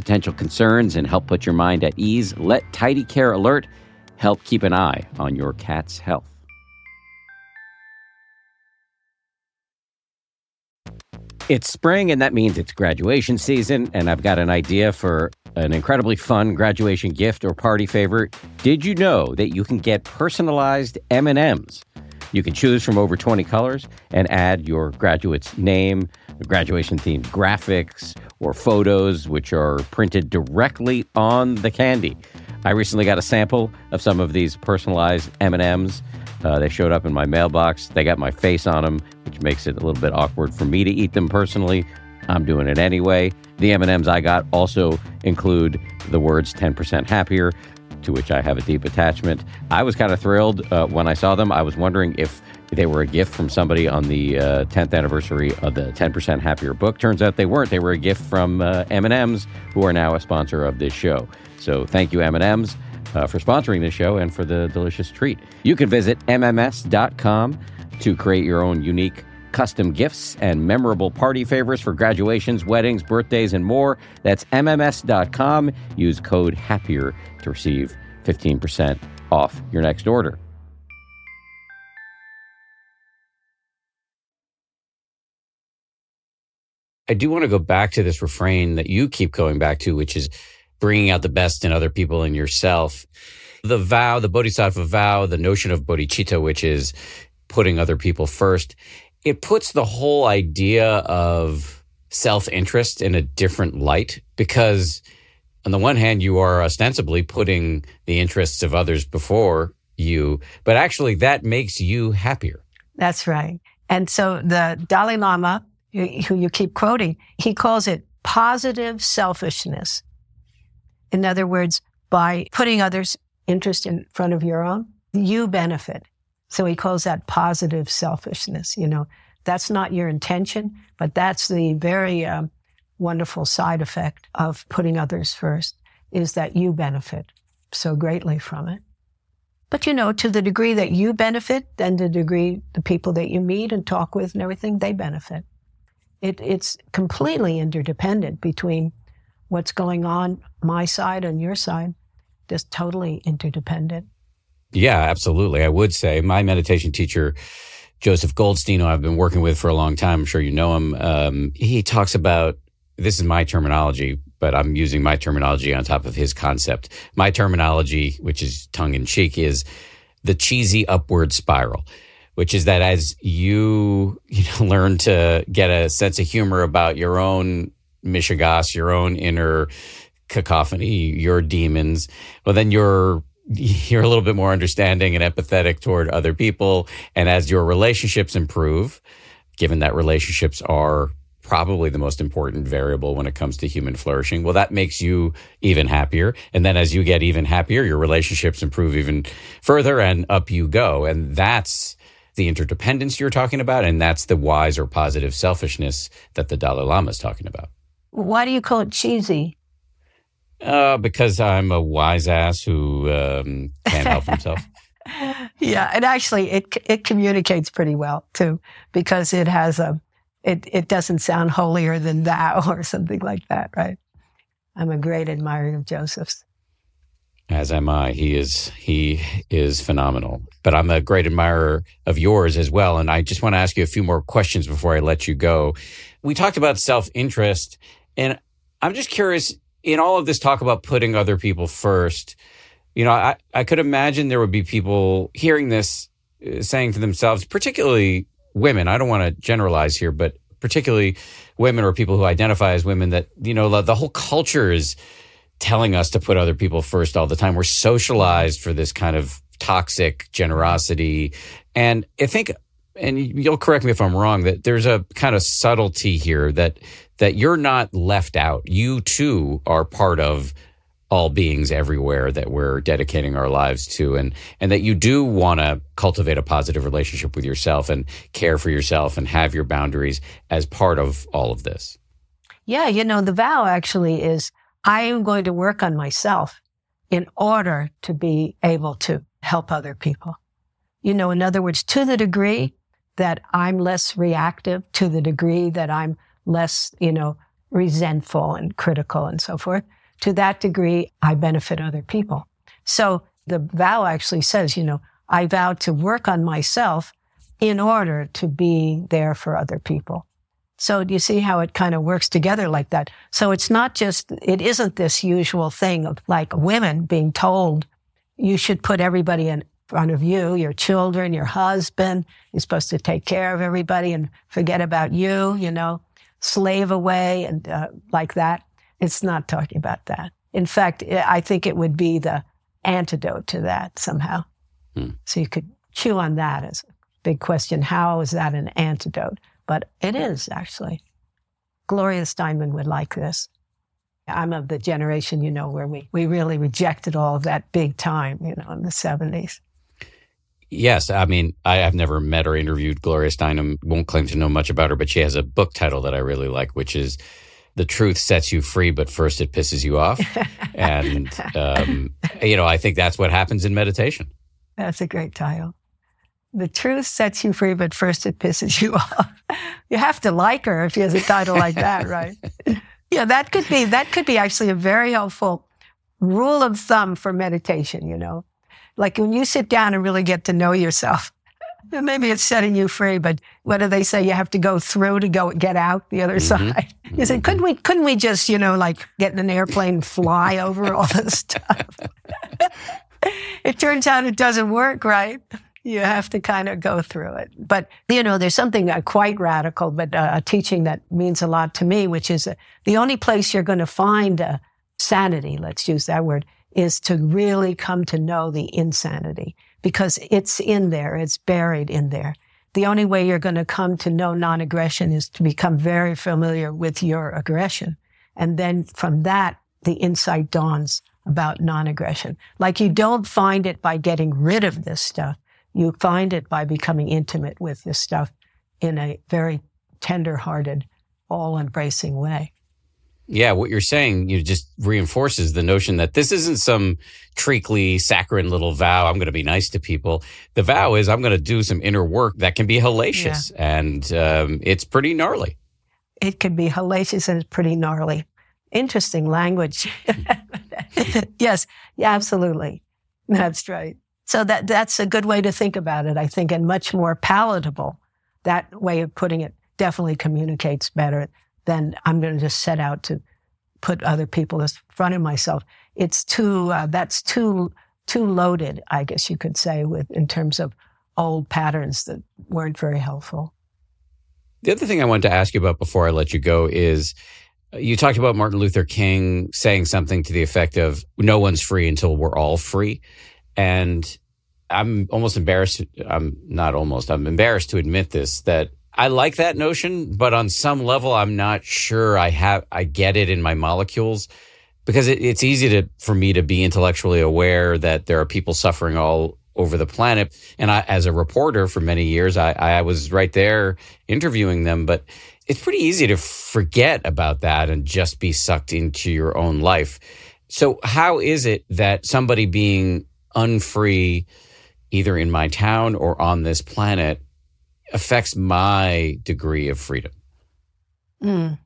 potential concerns and help put your mind at ease. Let Tidy Care Alert help keep an eye on your cat's health. It's spring, and that means it's graduation season, and I've got an idea for an incredibly fun graduation gift or party favor. Did you know that you can get personalized M&Ms? You can choose from over 20 colors and add your graduate's name, graduation themed graphics, or photos which are printed directly on the candy. I recently got a sample of some of these personalized M&Ms. Uh, they showed up in my mailbox. They got my face on them, which makes it a little bit awkward for me to eat them personally. I'm doing it anyway. The M&Ms I got also include the words 10% happier, to which I have a deep attachment. I was kind of thrilled uh, when I saw them. I was wondering if they were a gift from somebody on the uh, 10th anniversary of the 10% Happier book. Turns out they weren't. They were a gift from uh, M&Ms, who are now a sponsor of this show. So thank you, M&Ms. Uh, for sponsoring this show and for the delicious treat. You can visit MMS.com to create your own unique custom gifts and memorable party favors for graduations, weddings, birthdays, and more. That's MMS.com. Use code HAPPIER to receive 15% off your next order. I do want to go back to this refrain that you keep going back to, which is bringing out the best in other people and yourself. The vow, the bodhisattva vow, the notion of bodhicitta, which is putting other people first, it puts the whole idea of self interest in a different light because, on the one hand, you are ostensibly putting the interests of others before you, but actually that makes you happier. That's right. And so the Dalai Lama, who you keep quoting, he calls it positive selfishness. In other words, by putting others' interest in front of your own, you benefit. So he calls that positive selfishness. You know, that's not your intention, but that's the very um, wonderful side effect of putting others first is that you benefit so greatly from it. But you know, to the degree that you benefit, then the degree the people that you meet and talk with and everything, they benefit. It, it's completely interdependent between what's going on my side and your side, just totally interdependent. Yeah, absolutely. I would say my meditation teacher, Joseph Goldstein, who I've been working with for a long time, I'm sure you know him. Um, he talks about this is my terminology, but I'm using my terminology on top of his concept. My terminology, which is tongue in cheek, is the cheesy upward spiral, which is that as you, you know, learn to get a sense of humor about your own mishigas, your own inner cacophony, your demons, well, then you're you're a little bit more understanding and empathetic toward other people. And as your relationships improve, given that relationships are probably the most important variable when it comes to human flourishing. Well, that makes you even happier. And then as you get even happier, your relationships improve even further and up you go. And that's the interdependence you're talking about. And that's the wise or positive selfishness that the Dalai Lama is talking about. Why do you call it cheesy? Uh, because I'm a wise ass who um, can't help himself. yeah, and actually, it it communicates pretty well too, because it has a it it doesn't sound holier than thou or something like that, right? I'm a great admirer of Joseph's. As am I. He is he is phenomenal. But I'm a great admirer of yours as well. And I just want to ask you a few more questions before I let you go. We talked about self interest, and I'm just curious in all of this talk about putting other people first. You know, I, I could imagine there would be people hearing this uh, saying to themselves, particularly women, I don't want to generalize here, but particularly women or people who identify as women that, you know, the, the whole culture is telling us to put other people first all the time. We're socialized for this kind of toxic generosity. And I think, and you'll correct me if I'm wrong, that there's a kind of subtlety here that, that you're not left out. You too are part of all beings everywhere that we're dedicating our lives to and and that you do want to cultivate a positive relationship with yourself and care for yourself and have your boundaries as part of all of this. Yeah, you know, the vow actually is I am going to work on myself in order to be able to help other people. You know, in other words, to the degree that I'm less reactive, to the degree that I'm less, you know, resentful and critical and so forth, to that degree, I benefit other people. So the vow actually says, you know, I vow to work on myself in order to be there for other people. So do you see how it kind of works together like that? So it's not just, it isn't this usual thing of like women being told you should put everybody in front of you, your children, your husband. You're supposed to take care of everybody and forget about you, you know, slave away and uh, like that. It's not talking about that. In fact, I think it would be the antidote to that somehow. Hmm. So you could chew on that as a big question. How is that an antidote? But it is actually. Gloria Steinem would like this. I'm of the generation, you know, where we, we really rejected all of that big time, you know, in the 70s. Yes, I mean, I have never met or interviewed Gloria Steinem. Won't claim to know much about her, but she has a book title that I really like, which is the truth sets you free, but first it pisses you off. and, um, you know, I think that's what happens in meditation. That's a great title. The truth sets you free, but first it pisses you off. you have to like her if she has a title like that, right? yeah, that could be, that could be actually a very helpful rule of thumb for meditation, you know? Like when you sit down and really get to know yourself, maybe it's setting you free, but what do they say? You have to go through to go get out the other mm-hmm. side. You said, couldn't we, couldn't we just, you know, like get in an airplane, fly over all this stuff? it turns out it doesn't work, right? You have to kind of go through it. But, you know, there's something uh, quite radical, but uh, a teaching that means a lot to me, which is uh, the only place you're going to find uh, sanity, let's use that word, is to really come to know the insanity because it's in there. It's buried in there. The only way you're going to come to know non-aggression is to become very familiar with your aggression. And then from that, the insight dawns about non-aggression. Like you don't find it by getting rid of this stuff. You find it by becoming intimate with this stuff in a very tender-hearted, all-embracing way. Yeah, what you're saying, you just reinforces the notion that this isn't some treacly, saccharine little vow. I'm going to be nice to people. The vow is I'm going to do some inner work that can be hellacious, yeah. and um, it's pretty gnarly. It can be hellacious and it's pretty gnarly. Interesting language. yes, yeah, absolutely. That's right. So that that's a good way to think about it, I think, and much more palatable. That way of putting it definitely communicates better than I'm going to just set out to put other people in front of myself. It's too, uh, that's too, too loaded, I guess you could say, with, in terms of old patterns that weren't very helpful. The other thing I wanted to ask you about before I let you go is uh, you talked about Martin Luther King saying something to the effect of no one's free until we're all free. And I'm almost embarrassed. I'm not almost, I'm embarrassed to admit this that I like that notion, but on some level, I'm not sure I have I get it in my molecules because it, it's easy to for me to be intellectually aware that there are people suffering all over the planet. And I, as a reporter for many years, I, I was right there interviewing them, but it's pretty easy to forget about that and just be sucked into your own life. So, how is it that somebody being unfree, either in my town or on this planet, affects my degree of freedom? Mm.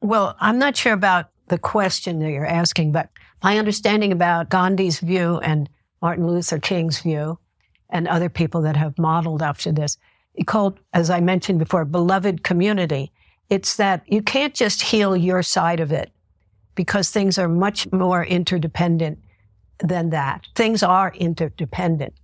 Well, I'm not sure about the question that you're asking, but my understanding about Gandhi's view and Martin Luther King's view and other people that have modeled after this, called, as I mentioned before, beloved community. It's that you can't just heal your side of it because things are much more interdependent than that. Things are interdependent.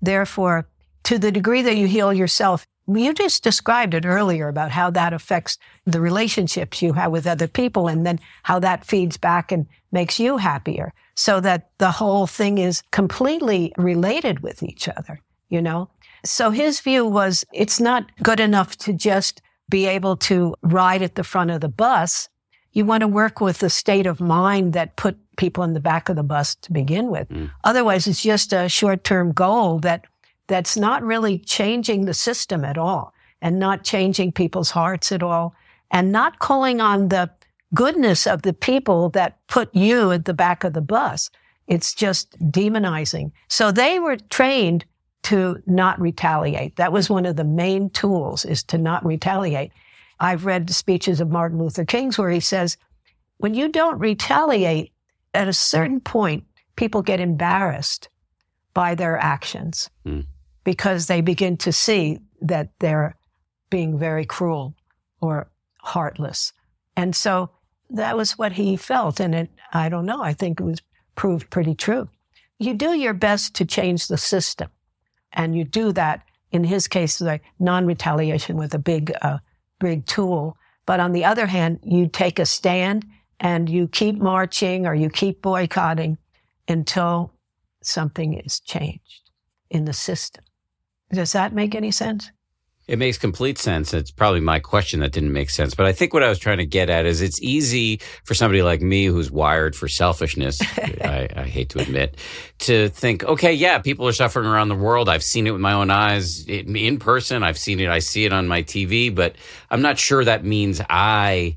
Therefore, to the degree that you heal yourself, you just described it earlier about how that affects the relationships you have with other people and then how that feeds back and makes you happier so that the whole thing is completely related with each other, you know? So his view was it's not good enough to just be able to ride at the front of the bus. You want to work with the state of mind that put people in the back of the bus to begin with. Mm. Otherwise, it's just a short term goal that that's not really changing the system at all and not changing people's hearts at all and not calling on the goodness of the people that put you at the back of the bus. It's just demonizing. So they were trained to not retaliate. That was one of the main tools is to not retaliate. I've read speeches of Martin Luther King's where he says, when you don't retaliate at a certain point, people get embarrassed by their actions. Mm because they begin to see that they're being very cruel or heartless. And so that was what he felt. And it, I don't know, I think it was proved pretty true. You do your best to change the system. And you do that, in his case, like non-retaliation with a big, uh, big tool. But on the other hand, you take a stand and you keep marching or you keep boycotting until something is changed in the system. Does that make any sense? It makes complete sense. It's probably my question that didn't make sense. But I think what I was trying to get at is it's easy for somebody like me who's wired for selfishness, I, I, hate to admit, to think, okay, yeah, people are suffering around the world. I've seen it with my own eyes in person. I've seen it. I see it on my TV, but I'm not sure that means I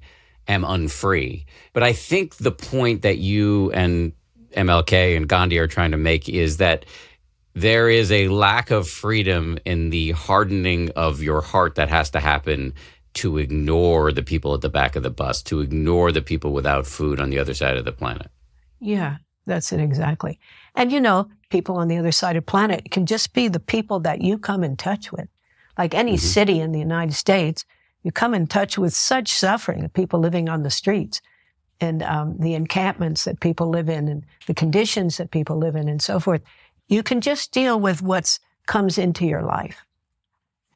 am unfree. But I think the point that you and MLK and Gandhi are trying to make is that there is a lack of freedom in the hardening of your heart that has to happen to ignore the people at the back of the bus, to ignore the people without food on the other side of the planet. Yeah, that's it exactly. And you know, people on the other side of the planet can just be the people that you come in touch with. Like any mm-hmm. city in the United States, you come in touch with such suffering, people living on the streets and um, the encampments that people live in and the conditions that people live in and so forth You can just deal with what comes into your life.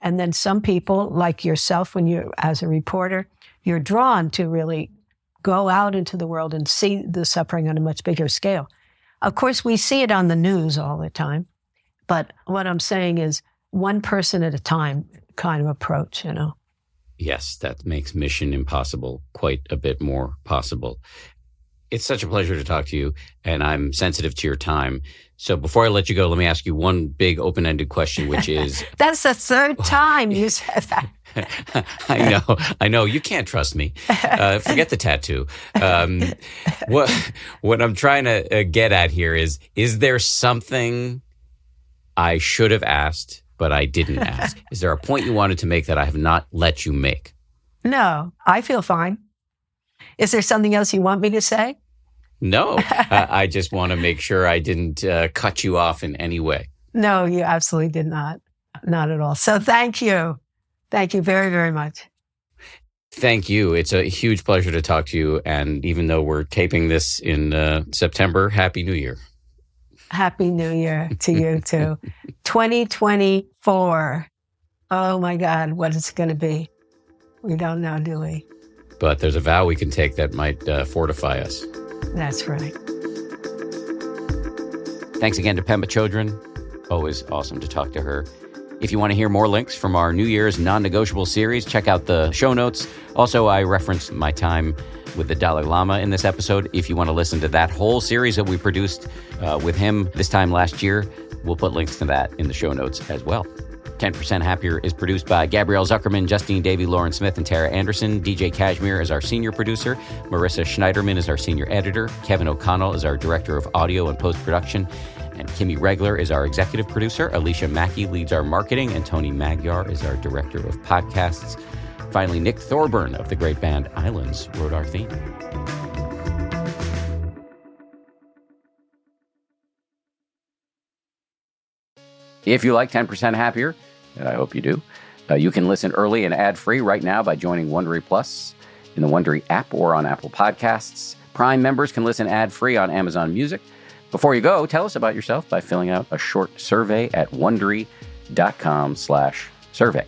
And then some people, like yourself, when you're as a reporter, you're drawn to really go out into the world and see the suffering on a much bigger scale. Of course, we see it on the news all the time. But what I'm saying is one person at a time kind of approach, you know. Yes, that makes Mission Impossible quite a bit more possible. It's such a pleasure to talk to you, and I'm sensitive to your time. So before I let you go, let me ask you one big open ended question, which is That's the third time you said that. I know, I know. You can't trust me. Uh, forget the tattoo. Um, what what I'm trying to uh, get at here is: is there something I should have asked, but I didn't ask? is there a point you wanted to make that I have not let you make? No, I feel fine. Is there something else you want me to say? No, uh, I just want to make sure I didn't uh, cut you off in any way. No, you absolutely did not. Not at all. So thank you. Thank you very, very much. Thank you. It's a huge pleasure to talk to you. And even though we're taping this in uh, September, Happy New Year. Happy New Year to you too. 2024. Oh my God, what is it going to be? We don't know, do we? But there's a vow we can take that might uh, fortify us. That's right. Thanks again to Pema Chodron. Always awesome to talk to her. If you want to hear more links from our New Year's non negotiable series, check out the show notes. Also, I referenced my time with the Dalai Lama in this episode. If you want to listen to that whole series that we produced uh, with him this time last year, we'll put links to that in the show notes as well. 10% Happier is produced by Gabrielle Zuckerman, Justine Davey, Lauren Smith, and Tara Anderson. DJ Cashmere is our senior producer. Marissa Schneiderman is our senior editor. Kevin O'Connell is our director of audio and post production. And Kimmy Regler is our executive producer. Alicia Mackey leads our marketing. And Tony Magyar is our director of podcasts. Finally, Nick Thorburn of the great band Islands wrote our theme. If you like 10% Happier, and I hope you do, uh, you can listen early and ad free right now by joining Wondery Plus in the Wondery app or on Apple Podcasts. Prime members can listen ad free on Amazon Music. Before you go, tell us about yourself by filling out a short survey at wondery.com slash survey.